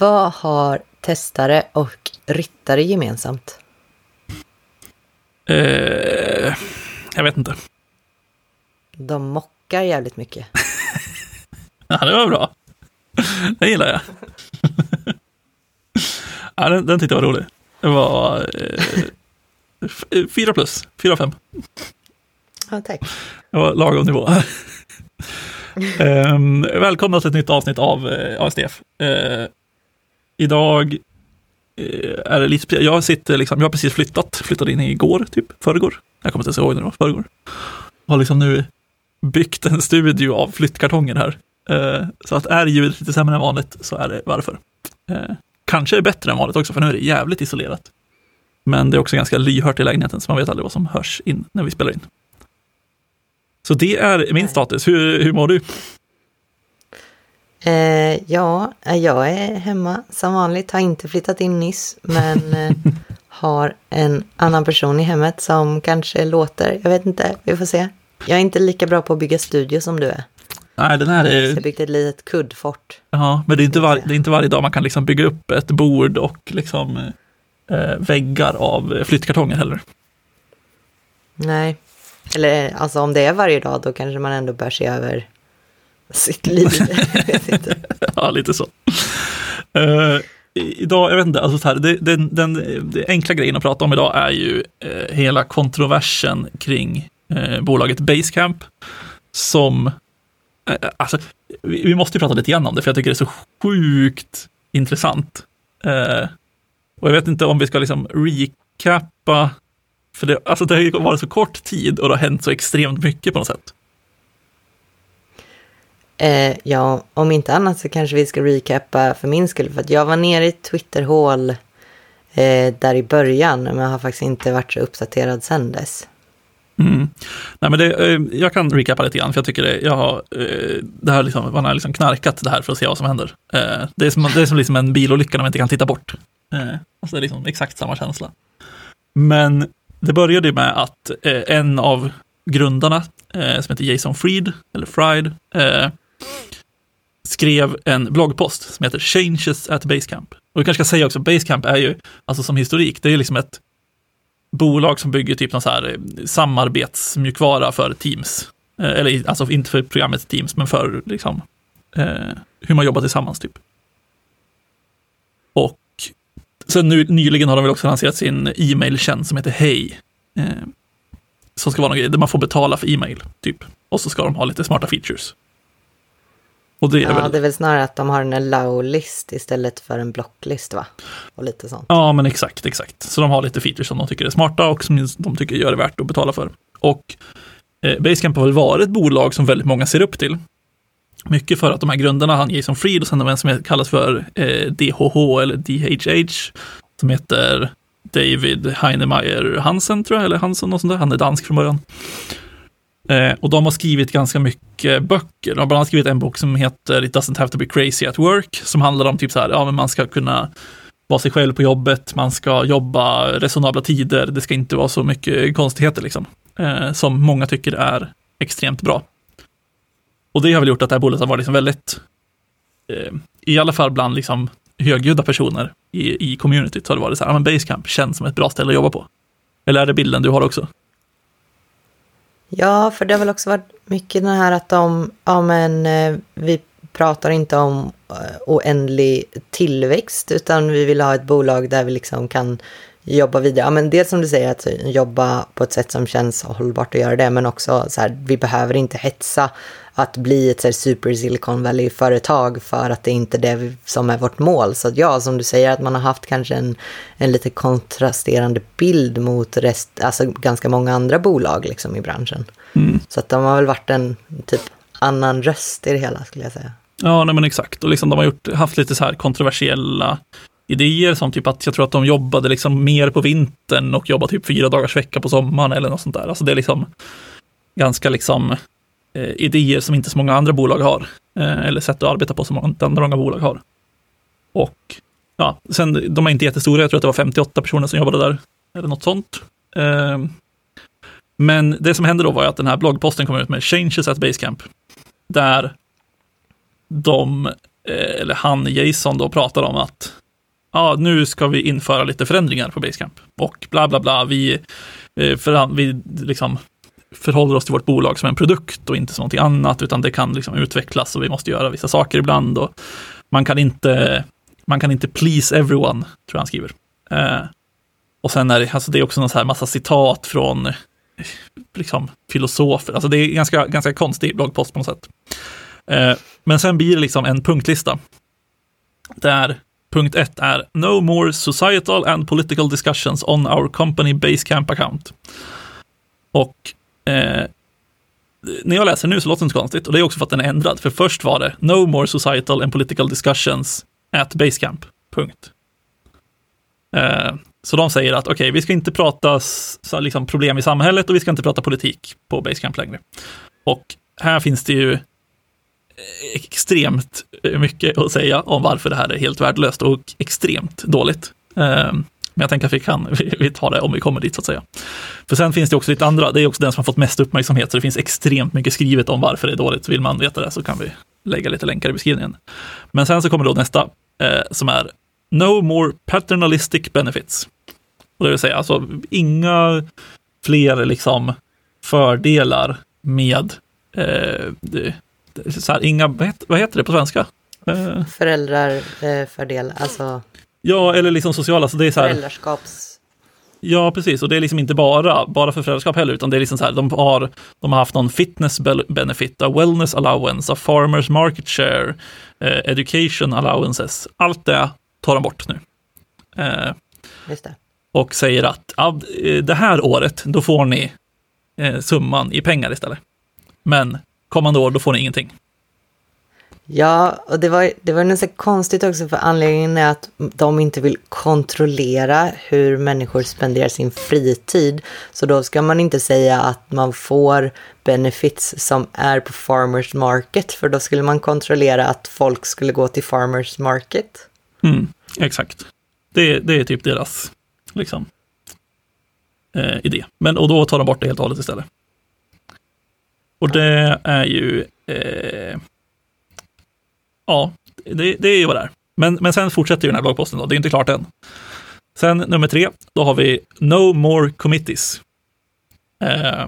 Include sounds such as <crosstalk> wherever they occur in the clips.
Vad har testare och ryttare gemensamt? Eh, jag vet inte. De mockar jävligt mycket. <laughs> Ja, det var bra. Det gillar jag. <laughs> ja, den, den tyckte jag var rolig. Det var eh, fyra plus, fyra fem. Ja, tack. Det var lagom nivå. um, <laughs> välkomna till ett nytt avsnitt av uh, ASDF. Uh, idag uh, är det lite, jag sitter liksom, jag har precis flyttat, flyttade in igår, typ förrgår. Jag kommer inte ihåg när det var, förrgår. Och har liksom nu byggt en studio av flyttkartonger här. Uh, så att är ljudet lite sämre än vanligt så är det varför. Uh, kanske är bättre än vanligt också, för nu är det jävligt isolerat. Men det är också ganska lyhört i lägenheten, så man vet aldrig vad som hörs in när vi spelar in. Så det är min status. Hur, hur mår du? Eh, ja, jag är hemma som vanligt. Har inte flyttat in nyss, men eh, <laughs> har en annan person i hemmet som kanske låter. Jag vet inte, vi får se. Jag är inte lika bra på att bygga studio som du är. Nej, den här är... Jag byggde ett litet kuddfort. Ja, men det är inte, var, det är inte varje dag man kan liksom bygga upp ett bord och liksom eh, väggar av flyttkartonger heller. Nej, eller alltså om det är varje dag då kanske man ändå bör se över sitt liv. <laughs> ja, lite så. Uh, idag, jag vet inte, alltså så här, det, den, den, den enkla grejen att prata om idag är ju uh, hela kontroversen kring uh, bolaget Basecamp. Som, alltså, vi, vi, måste ju prata lite grann om det, för jag tycker det är så sjukt intressant. och jag vet inte om vi ska liksom recappa för det, alltså det har ju varit så kort tid och det har hänt så extremt mycket på något sätt. Eh, ja, om inte annat så kanske vi ska recappa för min skull. För att jag var nere i Twitterhål eh, där i början, men jag har faktiskt inte varit så uppdaterad sedan dess. Mm. Nej, men det, eh, jag kan recappa lite grann, för jag tycker det, jag har, eh, det här liksom, man har liksom knarkat det här för att se vad som händer. Eh, det är som, det är som liksom en bilolycka när man inte kan titta bort. Eh, alltså det är liksom exakt samma känsla. Men det började med att eh, en av grundarna, eh, som heter Jason Fried, eller Fried, eh, skrev en bloggpost som heter Changes at Basecamp. Och vi kanske ska säga också, Basecamp är ju, alltså som historik, det är ju liksom ett bolag som bygger typ någon så här eh, samarbetsmjukvara för Teams. Eh, eller alltså inte för programmet Teams, men för liksom eh, hur man jobbar tillsammans typ. Och Sen nu, nyligen har de väl också lanserat sin e-mail-tjänst som heter Hej. Eh, som ska vara någon grej där man får betala för e-mail, typ. Och så ska de ha lite smarta features. Och det är ja, väl... det är väl snarare att de har en allow-list istället för en blocklist, va? Och lite sånt. Ja, men exakt, exakt. Så de har lite features som de tycker är smarta och som de tycker gör det värt att betala för. Och eh, Basecamp har väl varit ett bolag som väldigt många ser upp till. Mycket för att de här grundarna, han Jason Fried och sen en som kallas för eh, DHH eller DHH, som heter David Heinemeier Hansen tror jag, eller Hansen och sånt där. Han är dansk från början. Eh, och de har skrivit ganska mycket böcker. De har bland annat skrivit en bok som heter It doesn't have to be crazy at work, som handlar om typ så här, ja men man ska kunna vara sig själv på jobbet, man ska jobba resonabla tider, det ska inte vara så mycket konstigheter liksom. Eh, som många tycker är extremt bra. Och det har väl gjort att det här bolaget har varit liksom väldigt, eh, i alla fall bland liksom högljudda personer i, i communityt, så har det varit så här, ja men Basecamp känns som ett bra ställe att jobba på. Eller är det bilden du har också? Ja, för det har väl också varit mycket den här att de, ja men eh, vi pratar inte om eh, oändlig tillväxt, utan vi vill ha ett bolag där vi liksom kan jobba vidare. Ja, men dels som du säger, att jobba på ett sätt som känns hållbart att göra det, men också så här, vi behöver inte hetsa att bli ett så här, super Silicon Valley-företag för att det är inte det som är vårt mål. Så ja, som du säger, att man har haft kanske en, en lite kontrasterande bild mot rest, alltså ganska många andra bolag liksom i branschen. Mm. Så att de har väl varit en typ annan röst i det hela, skulle jag säga. Ja, nej men exakt. Och liksom de har gjort, haft lite så här kontroversiella idéer som typ att jag tror att de jobbade liksom mer på vintern och jobbade typ fyra dagars vecka på sommaren eller något sånt där. Alltså det är liksom ganska liksom Eh, idéer som inte så många andra bolag har. Eh, eller sätt att arbeta på som inte andra många bolag har. Och ja, sen de är inte jättestora, jag tror att det var 58 personer som jobbade där. Eller något sånt. Eh, men det som hände då var att den här bloggposten kom ut med Changes at Basecamp. Där de eh, eller han, Jason då, pratar om att ja, nu ska vi införa lite förändringar på Basecamp och bla bla bla. Vi, eh, för, vi liksom förhåller oss till vårt bolag som en produkt och inte som någonting annat, utan det kan liksom utvecklas och vi måste göra vissa saker ibland. Och man kan inte, man kan inte please everyone, tror jag han skriver. Eh, och sen är det, alltså det är också någon så här massa citat från liksom, filosofer. Alltså det är ganska, ganska konstig bloggpost på något sätt. Eh, men sen blir det liksom en punktlista. Där punkt ett är No more societal and political discussions on our company Basecamp account. Och eh, när jag läser nu så låter det inte konstigt och det är också för att den är ändrad. För först var det No more societal and political discussions at Basecamp. Punkt. Eh, så de säger att okej, okay, vi ska inte prata så, liksom, problem i samhället och vi ska inte prata politik på Basecamp längre. Och här finns det ju extremt mycket att säga om varför det här är helt värdelöst och extremt dåligt. Eh, men jag tänker att vi kan, <laughs> vi tar det om vi kommer dit så att säga. För sen finns det också lite andra, det är också den som har fått mest uppmärksamhet, så det finns extremt mycket skrivet om varför det är dåligt. Vill man veta det så kan vi lägga lite länkar i beskrivningen. Men sen så kommer då nästa, eh, som är No more paternalistic benefits. Och det vill säga alltså inga fler liksom fördelar med eh, det, så här, inga, vad heter, vad heter, det på svenska? Eh. Föräldrarfördel, alltså. Ja, eller liksom sociala, så det är så här. Föräldraskaps. Ja, precis. Och det är liksom inte bara, bara för föräldraskap heller, utan det är liksom så här, de har, de har haft någon fitness benefit, a wellness allowance, a farmers market share, eh, education allowances. Allt det tar de bort nu. Eh. Och säger att ja, eh, det här året, då får ni eh, summan i pengar istället. Men kommande år, då får ni ingenting. Ja, och det var, det var nästan konstigt också för anledningen är att de inte vill kontrollera hur människor spenderar sin fritid. Så då ska man inte säga att man får benefits som är på farmers market, för då skulle man kontrollera att folk skulle gå till farmers market. Mm, exakt. Det, det är typ deras liksom, eh, idé. Men, och då tar de bort det helt och hållet istället. Och det är ju eh, ja, det, det är ju vad det är. Men, men sen fortsätter ju den här bloggposten då, det är inte klart än. Sen nummer tre, då har vi No More Committees. Eh,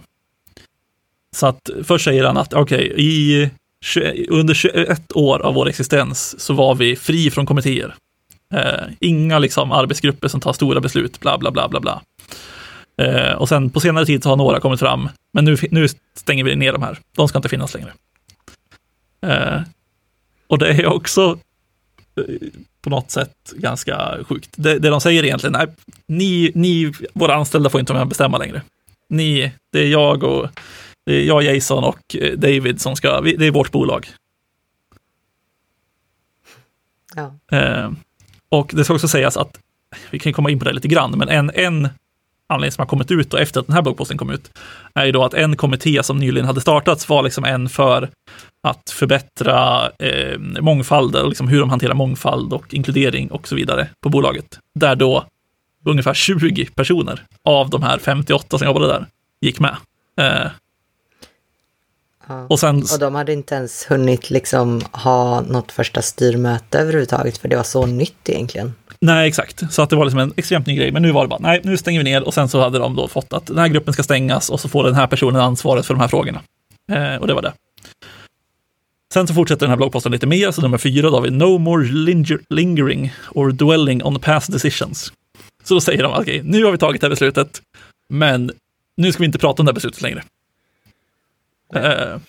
så att först säger han att okej, okay, under 21 år av vår existens så var vi fri från kommittéer. Eh, inga liksom arbetsgrupper som tar stora beslut, bla bla bla bla bla. Eh, och sen på senare tid så har några kommit fram, men nu, nu stänger vi ner de här. De ska inte finnas längre. Eh, och det är också eh, på något sätt ganska sjukt. Det, det de säger egentligen är, ni, ni, våra anställda får inte vara med och bestämma längre. Ni, det är jag och det är jag, Jason och eh, David som ska, det är vårt bolag. Ja. Eh, och det ska också sägas att, vi kan komma in på det lite grann, men en, en anledning som har kommit ut och efter att den här bloggposten kom ut, är ju då att en kommitté som nyligen hade startats var liksom en för att förbättra eh, mångfald, liksom hur de hanterar mångfald och inkludering och så vidare på bolaget. Där då ungefär 20 personer av de här 58 som jobbade där gick med. Eh, ja. och, sen, och de hade inte ens hunnit liksom ha något första styrmöte överhuvudtaget, för det var så nytt egentligen. Nej, exakt. Så att det var liksom en extremt ny grej. Men nu var det bara, nej, nu stänger vi ner och sen så hade de då fått att den här gruppen ska stängas och så får den här personen ansvaret för de här frågorna. Eh, och det var det. Sen så fortsätter den här bloggposten lite mer, så nummer fyra då har vi No more linger lingering or dwelling on past decisions. Så då säger de, okej, okay, nu har vi tagit det här beslutet, men nu ska vi inte prata om det här beslutet längre. Eh,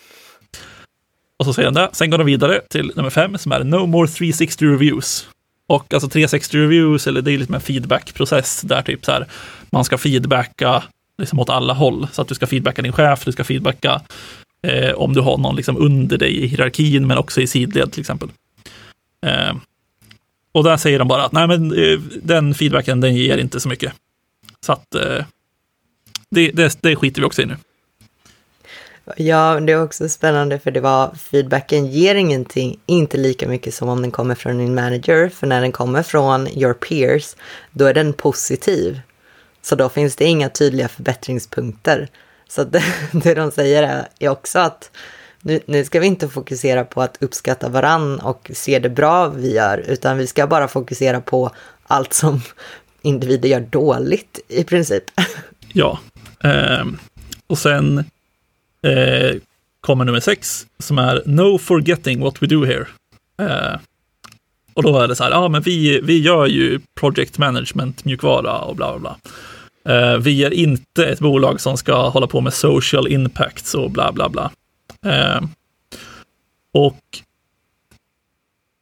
och så säger de det. Sen går de vidare till nummer fem som är No more 360 reviews. Och alltså 360 reviews, eller det är lite mer feedback-process där typ så här, man ska feedbacka liksom åt alla håll. Så att du ska feedbacka din chef, du ska feedbacka eh, om du har någon liksom under dig i hierarkin, men också i sidled till exempel. Eh, och där säger de bara att nej, men eh, den feedbacken, den ger inte så mycket. Så att eh, det, det, det skiter vi också i nu. Ja, det är också spännande för det var feedbacken ger ingenting, inte lika mycket som om den kommer från din manager. För när den kommer från your peers, då är den positiv. Så då finns det inga tydliga förbättringspunkter. Så <laughs> det, det de säger är, också att nu, nu ska vi inte fokusera på att uppskatta varann och se det bra vi gör, utan vi ska bara fokusera på allt som <laughs> individer gör dåligt i princip. <laughs> Ja, eh, och sen eh, kommer nummer sex som är No forgetting what we do here. Eh, och då är det så här, ja men vi, vi gör ju project management, mjukvara och bla bla bla. Uh, vi är inte ett bolag som ska hålla på med social impacts och bla bla bla. Uh, och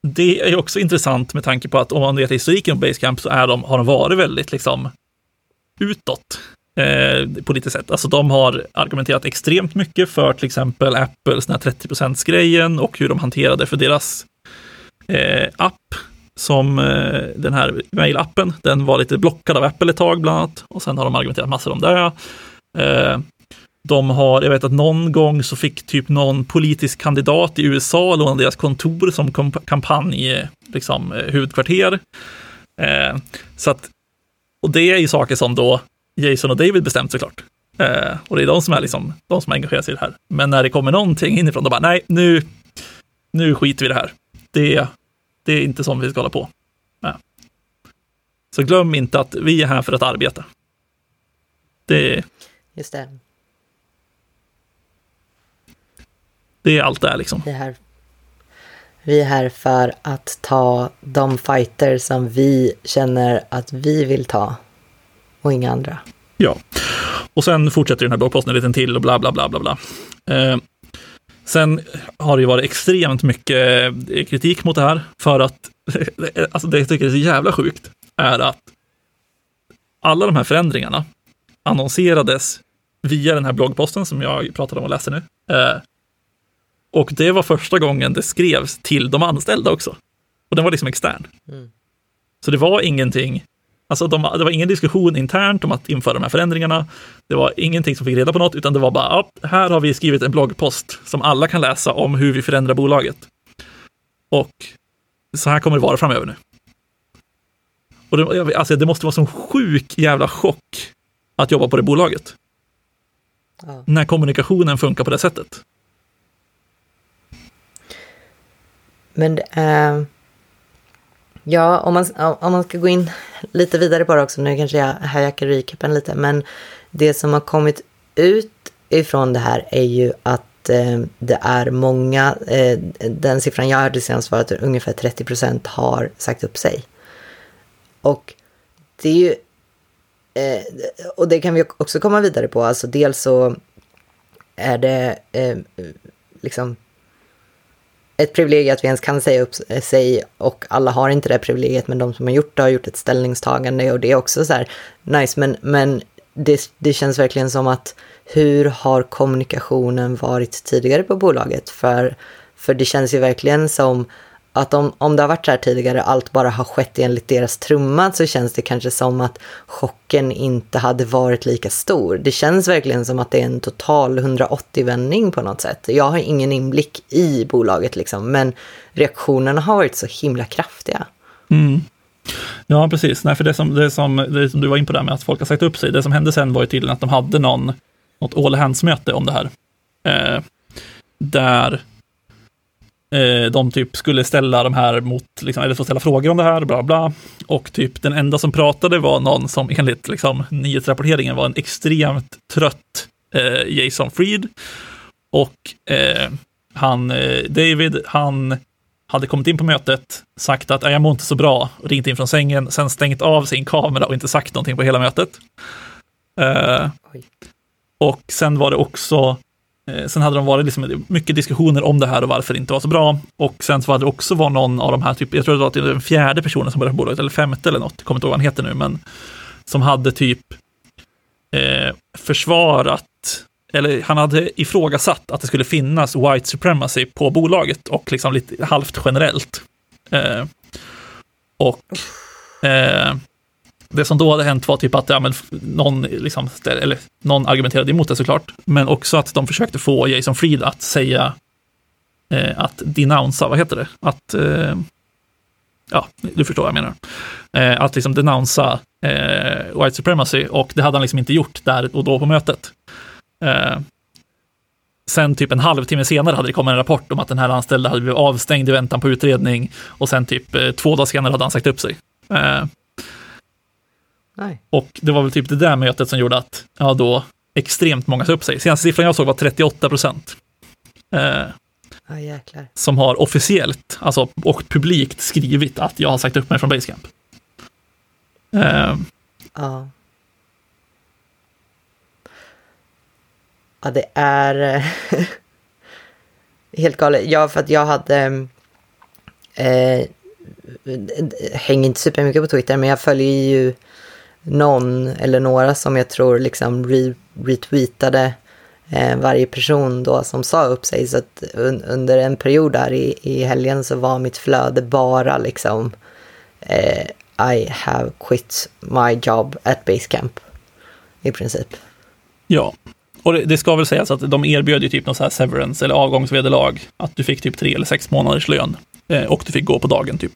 det är också intressant med tanke på att om man vet historiken på Basecamp så är de, har de varit väldigt liksom utåt eh, på lite sätt. Alltså de har argumenterat extremt mycket för till exempel Apples 30% grejen och hur de hanterade för deras eh, app som eh, den här mailappen. Den var lite blockad av Apple ett tag bland annat och sen har de argumenterat massor om det. Eh, de har, jag vet att någon gång så fick typ någon politisk kandidat i USA låna deras kontor som kampanj, liksom eh, huvudkvarter. Eh, så att, och det är ju saker som då Jason och David bestämt såklart. Eh, och det är de som är liksom, de som engagerar sig i det här. Men när det kommer någonting inifrån, då bara nej, nu, nu skiter vi i det här. Det, det är inte som vi ska hålla på. Nej. Så glöm inte att vi är här för att arbeta. Det, Just det. Det är allt det är liksom. Vi är, här, vi är här för att ta de fighter som vi känner att vi vill ta och inga andra. Ja, och sen fortsätter den här bloggposten en liten till och bla bla bla bla bla. Eh, sen har det ju varit extremt mycket eh, kritik mot det här för att, <laughs> alltså det jag tycker är så jävla sjukt är att alla de här förändringarna annonserades via den här bloggposten som jag pratade om och läste nu. Eh, och det var första gången det skrevs till de anställda också. Och den var liksom extern. Mm. Så det var ingenting, alltså de, det var ingen diskussion internt om att införa de här förändringarna. Det var ingenting som fick reda på något, utan det var bara, ja, här har vi skrivit en bloggpost som alla kan läsa om hur vi förändrar bolaget. Och så här kommer det vara framöver nu. Och det, alltså, det måste vara sån sjuk jävla chock att jobba på det bolaget. Ja. När kommunikationen funkar på det sättet. Men det är... Ja, om man, om man ska gå in lite vidare på det också, nu kanske jag hajackar recapen lite, men det som har kommit ut ifrån det här är ju att eh, det är många, eh, den siffran jag hörde senast var att ungefär 30 procent har sagt upp sig. Och det är ju, eh, och det kan vi också komma vidare på, alltså dels så är det eh, liksom ett privilegium att vi ens kan säga upp sig och alla har inte det privilegiet men de som har gjort det har gjort ett ställningstagande och det är också så här nice men, men det, det känns verkligen som att hur har kommunikationen varit tidigare på bolaget? För, för det känns ju verkligen som att om, om det har varit så här tidigare, allt bara har skett enligt deras trumma, så känns det kanske som att chocken inte hade varit lika stor. Det känns verkligen som att det är en total 180-vändning på något sätt. Jag har ingen inblick i bolaget liksom, men reaktionerna har varit så himla kraftiga. Mm. Ja, precis. Nej, för det som, det, som, det som du var in på där med att folk har sagt upp sig, det som hände sen var ju tydligen att de hade någon, något all hands-möte om det här. Eh, där Eh, de typ skulle ställa de här mot, liksom, eller få ställa frågor om det här, bla bla. Och typ den enda som pratade var någon som enligt liksom, nyhetsrapporteringen var en extremt trött eh, Jason Fried. Och eh, han, eh, David, han hade kommit in på mötet, sagt att jag mår inte så bra, ringt in från sängen, sen stängt av sin kamera och inte sagt någonting på hela mötet. Eh, och sen var det också Eh, sen hade de varit liksom mycket diskussioner om det här och varför det inte var så bra. Och sen så hade det också var någon av de här, typ, jag tror det var den fjärde personen som började på bolaget, eller femte eller något, jag kommer inte ihåg vad han heter nu, men som hade typ eh, försvarat, eller han hade ifrågasatt att det skulle finnas white supremacy på bolaget och liksom lite halvt generellt. Eh, och eh, det som då hade hänt var typ att ja, men någon, liksom, eller, någon argumenterade emot det såklart, men också att de försökte få Jason Fried att säga eh, att denounsa, vad heter det? Att, eh, ja, du förstår vad jag menar. Eh, att liksom denounsa eh, white supremacy och det hade han liksom inte gjort där och då på mötet. Eh, sen typ en halvtimme senare hade det kommit en rapport om att den här anställda hade blivit avstängd i väntan på utredning och sen typ eh, två dagar senare hade han sagt upp sig. Eh, Eh, Nej. och det var väl typ det där mötet som gjorde att, ja då, extremt många sa upp sig. Senaste siffran jag såg var 38 procent. Eh, Ja, som har officiellt, alltså och publikt skrivit att jag har sagt upp mig från Basecamp. Eh, Ja. Ja, det är eh, <laughs> helt galet. Ja, för att jag hade... Eh, hänger inte supermycket på Twitter, men jag följer ju någon eller några som jag tror liksom re retweetade eh, varje person då som sa upp sig. Så att un under en period där i, i helgen så var mitt flöde bara liksom eh, I have quit my job at Basecamp. I princip. Ja, och det, det ska väl sägas att de erbjöd ju typ någon så här severance eller avgångsvederlag. Att du fick typ tre eller sex månaders lön eh, och du fick gå på dagen typ.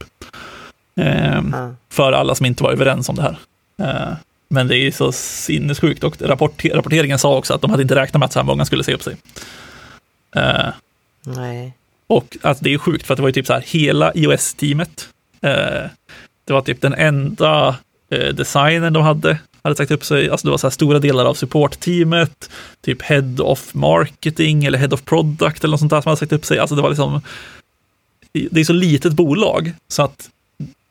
Eh, Ja. För alla som inte var överens om det här. Eh, men det är så sinnessjukt och rapport, rapporteringen sa också att de hade inte räknat med att så här många skulle se upp sig. Eh, Nej. och att det är sjukt för att det var ju typ så här hela iOS-teamet. Eh, det var typ den enda designen de hade, hade sagt upp sig. Alltså det var så här stora delar av support-teamet, typ head of marketing eller head of product eller något sånt där som hade sagt upp sig. Alltså det var liksom, det är så litet bolag så att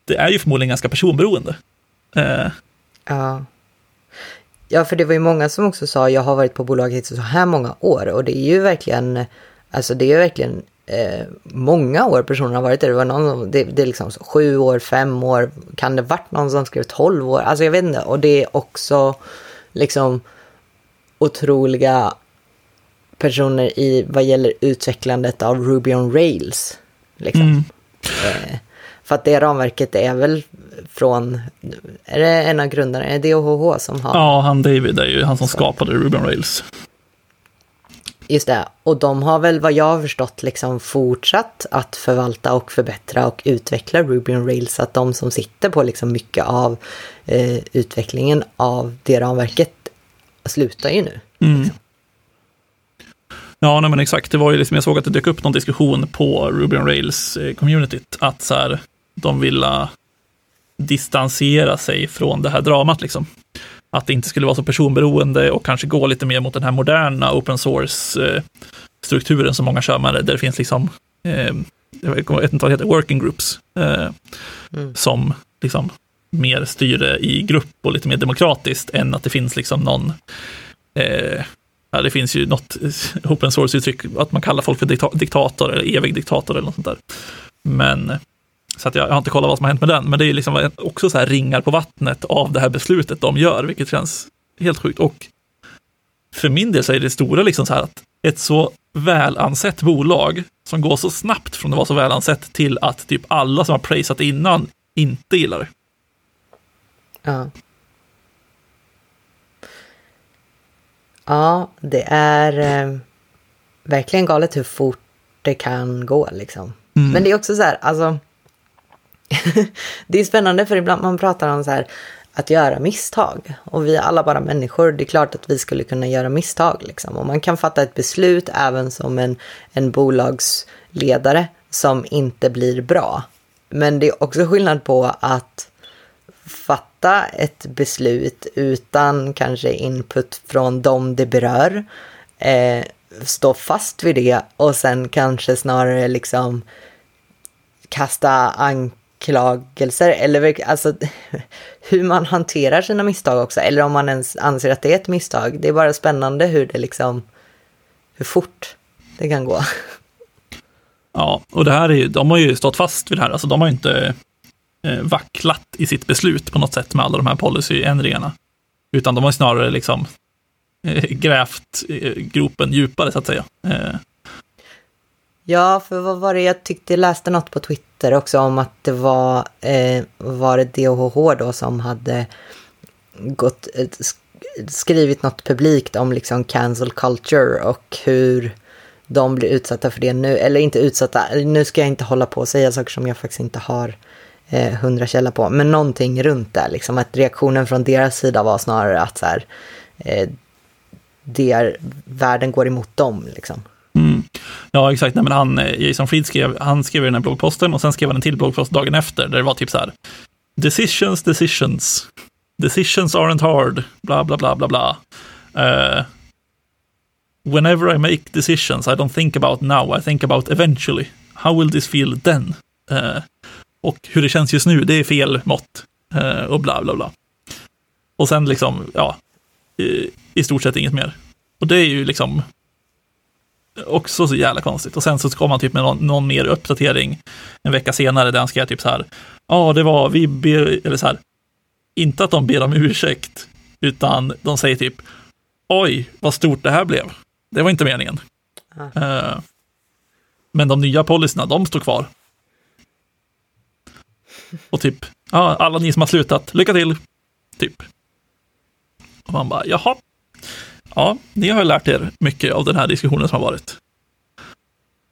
det är ju förmodligen ganska personberoende. Eh, Ja. Ja, för det var ju många som också sa jag har varit på bolaget i så här många år och det är ju verkligen, alltså det är verkligen eh, många år personen har varit där. Det var någon, det, det är liksom sju år, fem år, kan det varit någon som skrev tolv år? Alltså jag vet inte. Och det är också liksom otroliga personer i vad gäller utvecklandet av Ruby on Rails. Liksom. mm. Eh, för att det ramverket är väl från, är det en av grundarna, är det DHH som har? Ja, han David är ju han som skapade Ruby on Rails. Just det, och de har väl vad jag har förstått liksom fortsatt att förvalta och förbättra och utveckla Ruby on Rails. Så att de som sitter på liksom mycket av eh, utvecklingen av det ramverket slutar ju nu. Mm. Ja, nej, men exakt. Det var ju liksom, jag såg att det dök upp någon diskussion på Ruby on Rails-communityt, att så här, de ville distansera sig från det här dramat. Liksom. Att det inte skulle vara så personberoende och kanske gå lite mer mot den här moderna open source-strukturen som många kör med, där det finns liksom, eh, jag vet inte vad det heter, working groups, eh, Mm. som liksom mer styr i grupp och lite mer demokratiskt än att det finns liksom någon eh, Ja, det finns ju något open source-uttryck, att man kallar folk för dikta- diktator eller evig diktator eller något sånt där. Men, så att jag, jag har inte kollat vad som har hänt med den, men det är liksom också så här ringar på vattnet av det här beslutet de gör, vilket känns helt sjukt. Och för min del så är det stora liksom så här att ett så välansett bolag som går så snabbt från att vara så välansett till att typ alla som har praisat innan inte gillar det. Ja. Ja, det är eh, verkligen galet hur fort det kan gå liksom. Mm. Men det är också så här, alltså. <laughs> det är spännande för ibland man pratar om så här att göra misstag. Och vi är alla bara människor. Det är klart att vi skulle kunna göra misstag liksom. Och man kan fatta ett beslut även som en, en bolagsledare som inte blir bra. Men det är också skillnad på att fatta ett beslut utan kanske input från dem det berör. Eh, stå fast vid det och sen kanske snarare liksom kasta anklagelser eller alltså <laughs> hur man hanterar sina misstag också. Eller om man ens anser att det är ett misstag. Det är bara spännande hur det liksom, hur fort det kan gå. <laughs> Ja, och det här är ju, de har ju stått fast vid det här, alltså de har ju inte eh, vacklat i sitt beslut på något sätt med alla de här policyändringarna. Utan de har snarare liksom eh, grävt eh, gropen djupare så att säga. Eh, Ja, för vad var det jag tyckte, jag läste något på Twitter också om att det var, eh, var det DHH då som hade gått, eh, skrivit något publikt om liksom cancel culture och hur de blir utsatta för det nu, eller inte utsatta, nu ska jag inte hålla på och säga saker som jag faktiskt inte har eh, hundra källa på, men någonting runt det, liksom att reaktionen från deras sida var snarare att så här, eh, det är, världen går emot dem liksom. Ja, exakt. Nej, men han, eh, Jason Fried skrev, han skrev den här bloggposten och sen skrev han en till bloggpost dagen efter där det var typ så här. Decisions, decisions. Decisions aren't hard. Bla, bla, bla, bla, bla. Uh, whenever I make decisions I don't think about now, I think about eventually. How will this feel then? Uh, och hur det känns just nu, det är fel mått. Uh, och bla, bla, bla. Och sen liksom, ja, i, i stort sett inget mer. Och det är ju liksom också så jävla konstigt. Och sen så kom han typ med någon, någon mer uppdatering en vecka senare där han skrev typ så här. Ja, det var, vi ber, eller så här. Inte att de ber om ursäkt, utan de säger typ oj, vad stort det här blev. Det var inte meningen. Uh, men de nya policyerna, de står kvar. Och typ, ja, alla ni som har slutat, lycka till. Typ. Och man bara, jaha. Ja, ni har lärt er mycket av den här diskussionen som har varit.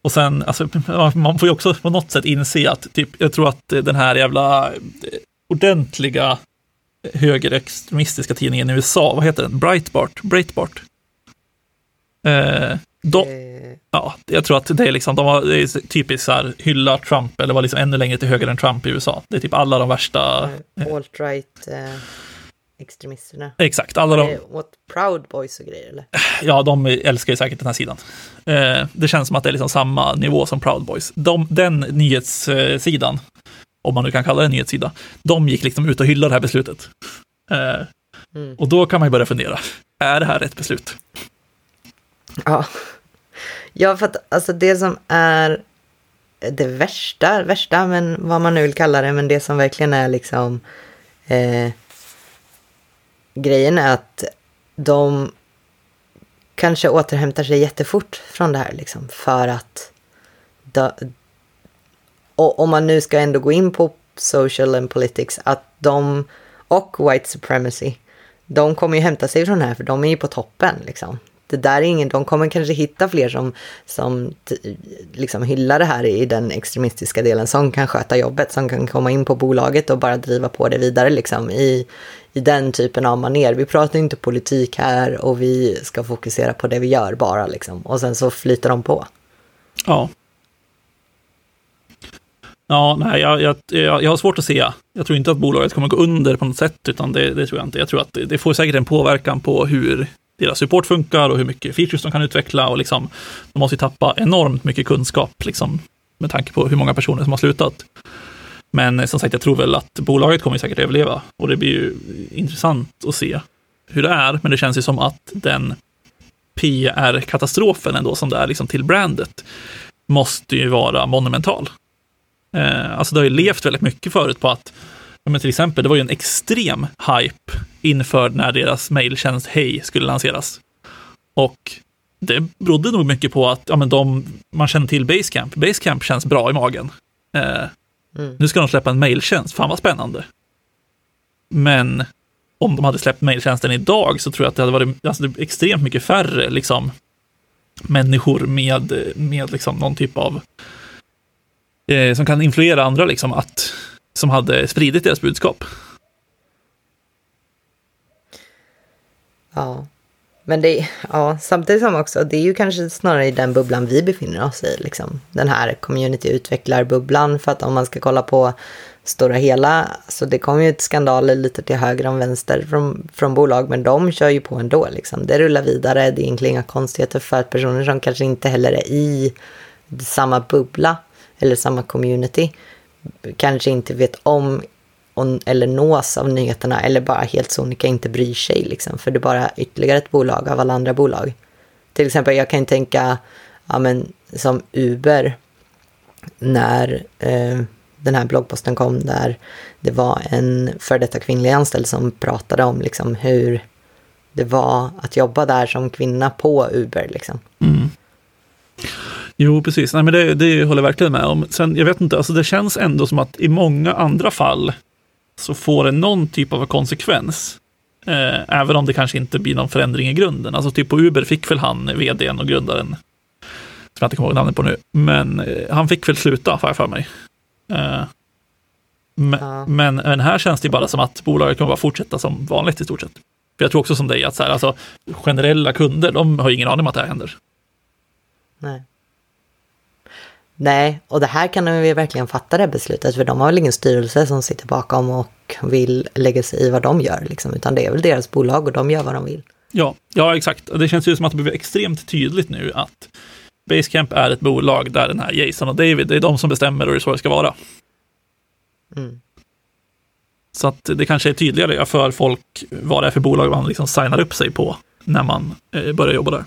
Och sen, alltså, man får ju också på något sätt inse att, typ, jag tror att den här jävla ordentliga högerextremistiska tidningen i USA, vad heter den? Breitbart? Breitbart? Eh, de, eh. Ja, jag tror att det är liksom, de det är typiskt så här, hylla Trump eller var liksom ännu längre till höger än Trump i USA. Det är typ alla de värsta... Eh, alt-right eh, extremisterna. Exakt, alla de... Åt Proud Boys och grejer eller? Ja, de älskar ju säkert den här sidan. Eh, det känns som att det är liksom samma nivå som Proud Boys. De, den nyhetssidan, om man nu kan kalla det en nyhetssida, de gick liksom ut och hyllade det här beslutet. Eh, mm. Och då kan man ju börja fundera, är det här rätt beslut? Ja. Ja, för att alltså det som är det värsta, värsta, men vad man nu vill kalla det, men det som verkligen är liksom eh, grejen är att de kanske återhämtar sig jättefort från det här liksom för att da, och om man nu ska ändå gå in på social and politics att de och white supremacy de kommer ju hämta sig från det här för de är ju på toppen liksom det där är ingen, de kommer kanske hitta fler som, som liksom hyllar det här i den extremistiska delen, som kan sköta jobbet, som kan komma in på bolaget och bara driva på det vidare liksom i, i den typen av maner. Vi pratar inte politik här och vi ska fokusera på det vi gör bara liksom. Och sen så flyter de på. Ja. Ja, nej, jag, jag, jag, har svårt att se. Jag tror inte att bolaget kommer gå under på något sätt, utan det, det tror jag inte. Jag tror att det, det får säkert en påverkan på hur deras support funkar och hur mycket features de kan utveckla och liksom, de måste ju tappa enormt mycket kunskap liksom, med tanke på hur många personer som har slutat. Men eh, som sagt, jag tror väl att bolaget kommer säkert överleva och det blir ju intressant att se hur det är. Men det känns ju som att den PR-katastrofen ändå som det är liksom till brandet måste ju vara monumental. Eh, alltså det har ju levt väldigt mycket förut på att men till exempel, det var ju en extrem hype inför när deras mejltjänst Hej skulle lanseras. Och det berodde nog mycket på att ja, men de, man känner till Basecamp. Basecamp känns bra i magen. Eh, mm. Nu ska de släppa en mejltjänst, fan vad spännande. Men om de hade släppt mejltjänsten idag så tror jag att det hade varit alltså, extremt mycket färre liksom, människor med, med liksom, någon typ av eh, som kan influera andra liksom, att som hade spridit deras budskap. Ja, men det, ja, samtidigt som också, det är ju kanske snarare i den bubblan vi befinner oss i, liksom. Den här community utvecklar bubblan för att om man ska kolla på stora hela, så det kommer ju ett skandaler lite till höger om vänster från, från bolag, men de kör ju på ändå, liksom. Det rullar vidare, det är egentligen inga konstigheter för att personer som kanske inte heller är i samma bubbla eller samma community kanske inte vet om eller nås av nyheterna eller bara helt sonika inte bryr sig liksom. För det är bara ytterligare ett bolag av alla andra bolag. Till exempel jag kan tänka ja, men, som Uber när eh, den här bloggposten kom där det var en för detta kvinnlig anställd som pratade om liksom hur det var att jobba där som kvinna på Uber. Liksom. Mm. Jo, precis. Nej, men det, det håller jag verkligen med om. Sen, jag vet inte, alltså det känns ändå som att i många andra fall så får det någon typ av konsekvens. Eh, även om det kanske inte blir någon förändring i grunden. Alltså typ på Uber fick väl han, vdn och grundaren, som jag inte kommer ihåg namnet på nu, men eh, han fick väl sluta, har jag för mig. Eh, men, ja. men, men, här känns det bara som att bolaget kommer bara fortsätta som vanligt i stort sett. För jag tror också som dig att så här, alltså, generella kunder, de har ingen aning om att det här händer. Nej. Nej, och det här kan de ju verkligen fatta det beslutet, för de har väl ingen styrelse som sitter bakom och vill lägga sig i vad de gör, liksom, utan det är väl deras bolag och de gör vad de vill. Ja, ja exakt. Det känns ju som att det blir extremt tydligt nu att Basecamp är ett bolag där den här Jason och David, det är de som bestämmer och det är så det ska vara. Mm. Så att det kanske är tydligare för folk vad det är för bolag man liksom signar upp sig på när man eh, börjar jobba där.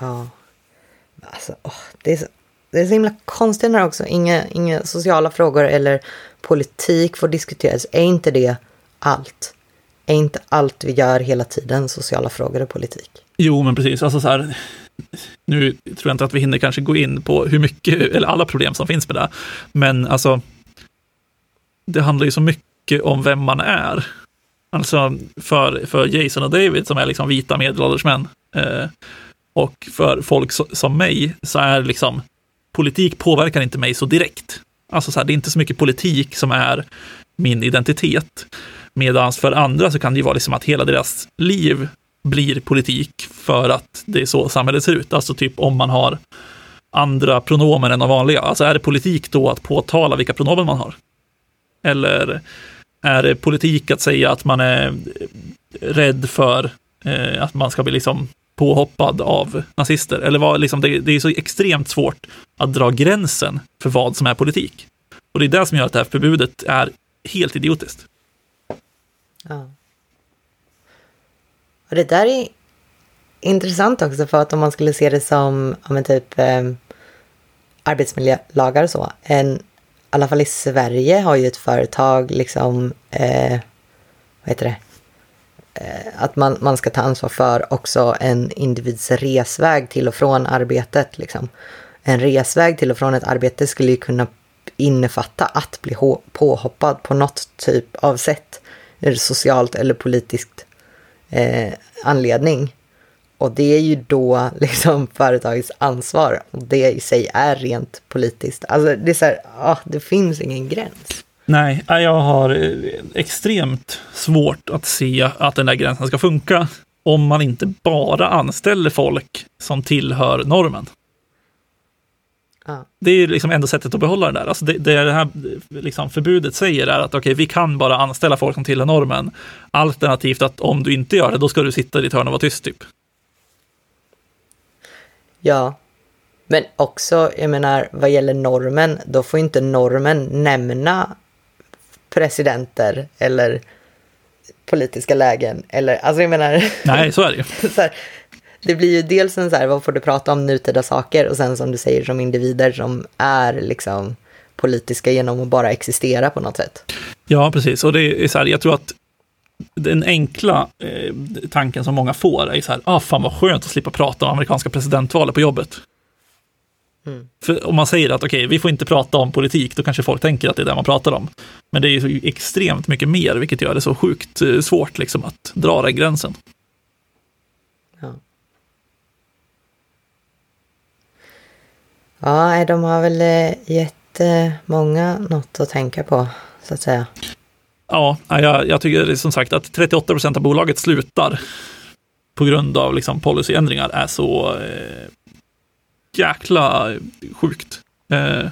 Ja. Alltså, åh, det, är så, det är så himla konstigt när också inga, inga sociala frågor eller politik får diskuteras. Är inte det allt? Är inte allt vi gör hela tiden sociala frågor och politik? Jo, men precis. Alltså så här, nu tror jag inte att vi hinner kanske gå in på hur mycket, eller alla problem som finns med det. Men alltså, det handlar ju så mycket om vem man är. Alltså för, för Jason och David som är liksom vita medelålders män. Eh, och för folk som mig så är liksom politik påverkar inte mig så direkt. Alltså så här, det är inte så mycket politik som är min identitet. Medan för andra så kan det ju vara liksom att hela deras liv blir politik för att det är så samhället ser ut. Alltså typ om man har andra pronomen än de vanliga. Alltså är det politik då att påtala vilka pronomen man har? Eller är det politik att säga att man är rädd för eh, att man ska bli liksom påhoppad av nazister? Eller vad, liksom, det, det, är så extremt svårt att dra gränsen för vad som är politik. Och det är det som gör att det här förbudet är helt idiotiskt. Ja. Och det där är intressant också för att om man skulle se det som, ja men typ eh, arbetsmiljölagar och så. En, I alla fall i Sverige har ju ett företag liksom, eh, vad heter det? Eh, att man, man ska ta ansvar för också en individs resväg till och från arbetet. Liksom. En resväg till och från ett arbete skulle ju kunna innefatta att bli påhoppad på något typ av sätt. Eh, socialt eller politiskt eh, anledning. Och det är ju då <laughs> liksom företagets ansvar. Och det i sig är rent politiskt. Alltså det är så här, ah, det finns ingen gräns. Nej, jag har eh, extremt svårt att se att den där gränsen ska funka om man inte bara anställer folk som tillhör normen. Ja. Det är liksom ändå sättet att behålla det där. Alltså det, det, det här liksom förbudet säger är att okay, vi kan bara anställa folk som tillhör normen. Alternativt att om du inte gör det, då ska du sitta i ditt hörn och vara tyst typ. Ja, men också, jag menar, vad gäller normen, då får inte normen nämna presidenter eller politiska lägen. Eller, alltså jag menar... Nej, så är det ju. <laughs> det blir ju dels en så här, vad får du prata om nutida saker och sen som du säger som individer som är liksom politiska genom att bara existera på något sätt. Ja, precis. Och det är så här, jag tror att den enkla eh, tanken som många får är så här, ah, fan vad skönt att slippa prata om amerikanska presidentvalet på jobbet. Mm. För om man säger att okej, okay, vi får inte prata om politik, då kanske folk tänker att det är det man pratar om. Men det är ju extremt mycket mer, vilket gör det så sjukt eh, svårt liksom, att dra den gränsen. Ja. Ja, de har väl eh, jättemånga något att tänka på, så att säga. Ja, jag, jag tycker som sagt att 38 procent av bolaget slutar på grund av liksom policyändringar är så eh, jäkla sjukt. Eh,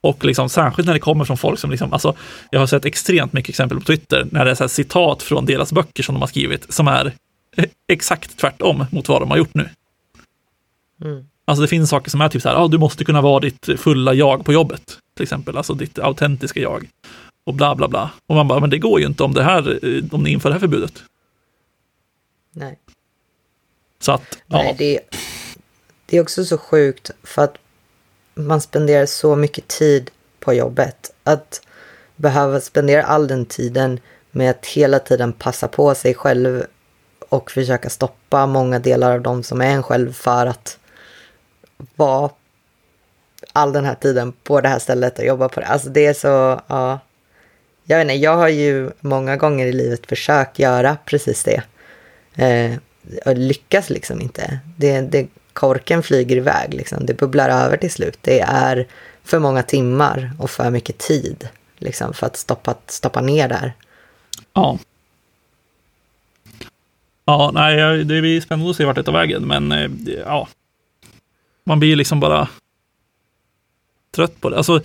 och liksom, särskilt när det kommer från folk som, liksom, alltså, jag har sett extremt mycket exempel på Twitter, när det är så citat från deras böcker som de har skrivit, som är exakt tvärtom mot vad de har gjort nu. Mm. Alltså det finns saker som är typ så här, ah, du måste kunna vara ditt fulla jag på jobbet, till exempel, alltså ditt autentiska jag. Och bla bla bla. Och man bara, men det går ju inte om det här, om ni inför det här förbudet. Nej. Så att, ja. Nej, det, det är också så sjukt för att man spenderar så mycket tid på jobbet. Att behöva spendera all den tiden med att hela tiden passa på sig själv och försöka stoppa många delar av dem som är en själv för att vara all den här tiden på det här stället och jobba på det. Alltså det är så, ja. Jag vet inte, jag har ju många gånger i livet försökt göra precis det. Eh, och lyckas liksom inte. Det, det korken flyger iväg. Liksom. Det bubblar över till slut. Det är för många timmar och för mycket tid liksom, för att stoppa, stoppa ner där. Ja. Ja, nej, det blir spännande att se vart det tar vägen, men eh, ja. Man blir liksom bara trött på det. Alltså,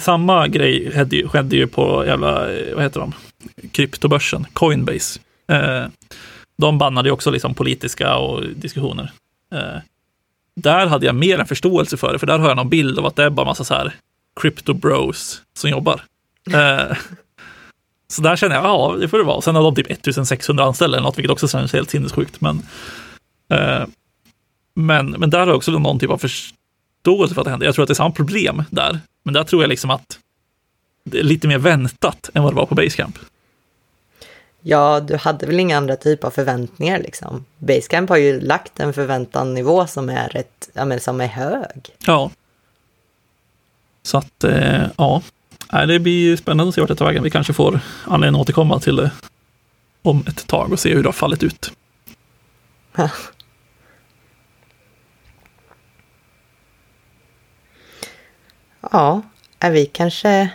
samma grej skedde ju, skedde ju på jävla, eh, vad heter de, kryptobörsen, Coinbase. Eh, de bannade ju också liksom politiska och diskussioner. Eh, där hade jag mer en förståelse för det, för där har jag någon bild av att det är bara massa så här crypto bros som jobbar. <laughs> Eh, så där känner jag, ja, det får det vara. Sen har de typ 1600 anställda eller något, vilket också känns helt sinnessjukt. Men, eh, men, men där har jag också någon typ av förståelse för att det händer. Jag tror att det är samma problem där, men där tror jag liksom att det är lite mer väntat än vad det var på Basecamp. Ja, du hade väl inga andra typer av förväntningar liksom. Basecamp har ju lagt en förväntannivå som är rätt, ja men som är hög. Ja. Så att, eh, ja. Det blir spännande att se vart det tar vägen. Vi kanske får anledning att återkomma till det om ett tag och se hur det har fallit ut. <laughs> Ja, vi kanske,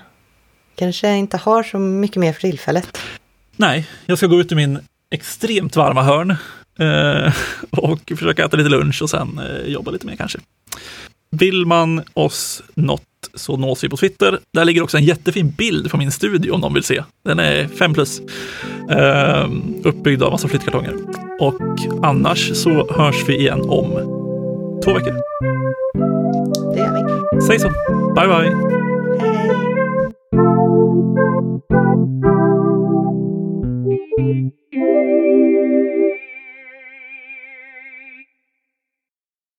kanske inte har så mycket mer för tillfället. Nej, jag ska gå ut i min extremt varma hörn eh, och försöka äta lite lunch och sen eh, jobba lite mer kanske. Vill man oss något så nås vi på Twitter. Där ligger också en jättefin bild från min studio om någon vill se. Den är 5 plus. Eh, uppbyggd av massa flyttkartonger. Och annars så hörs vi igen om två veckor. Det gör vi. Säg så. Bye, bye. Hej. Música